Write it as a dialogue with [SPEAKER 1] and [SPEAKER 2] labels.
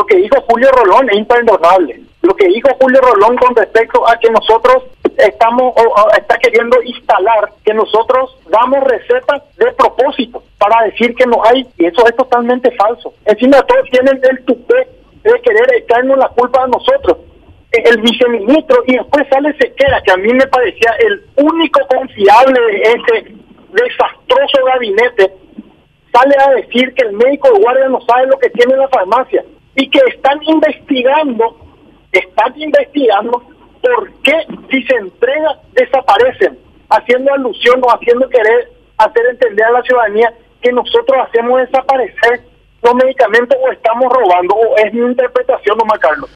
[SPEAKER 1] Lo que dijo Julio Rolón es imperdonable. Lo que dijo Julio Rolón con respecto a que nosotros estamos o, está queriendo instalar que nosotros damos recetas de propósito para decir que no hay, y eso es totalmente falso. Encima todos tienen el tupé de querer echarnos la culpa a nosotros. El viceministro, y después sale Sequera, que a mí me parecía el único confiable de ese desastroso gabinete, sale a decir que el médico de guardia no sabe lo que tiene en la farmacia y que están investigando, están investigando por qué si se entrega desaparecen, haciendo alusión o haciendo querer hacer entender a la ciudadanía que nosotros hacemos desaparecer los medicamentos o estamos robando, o es mi interpretación, no Carlos.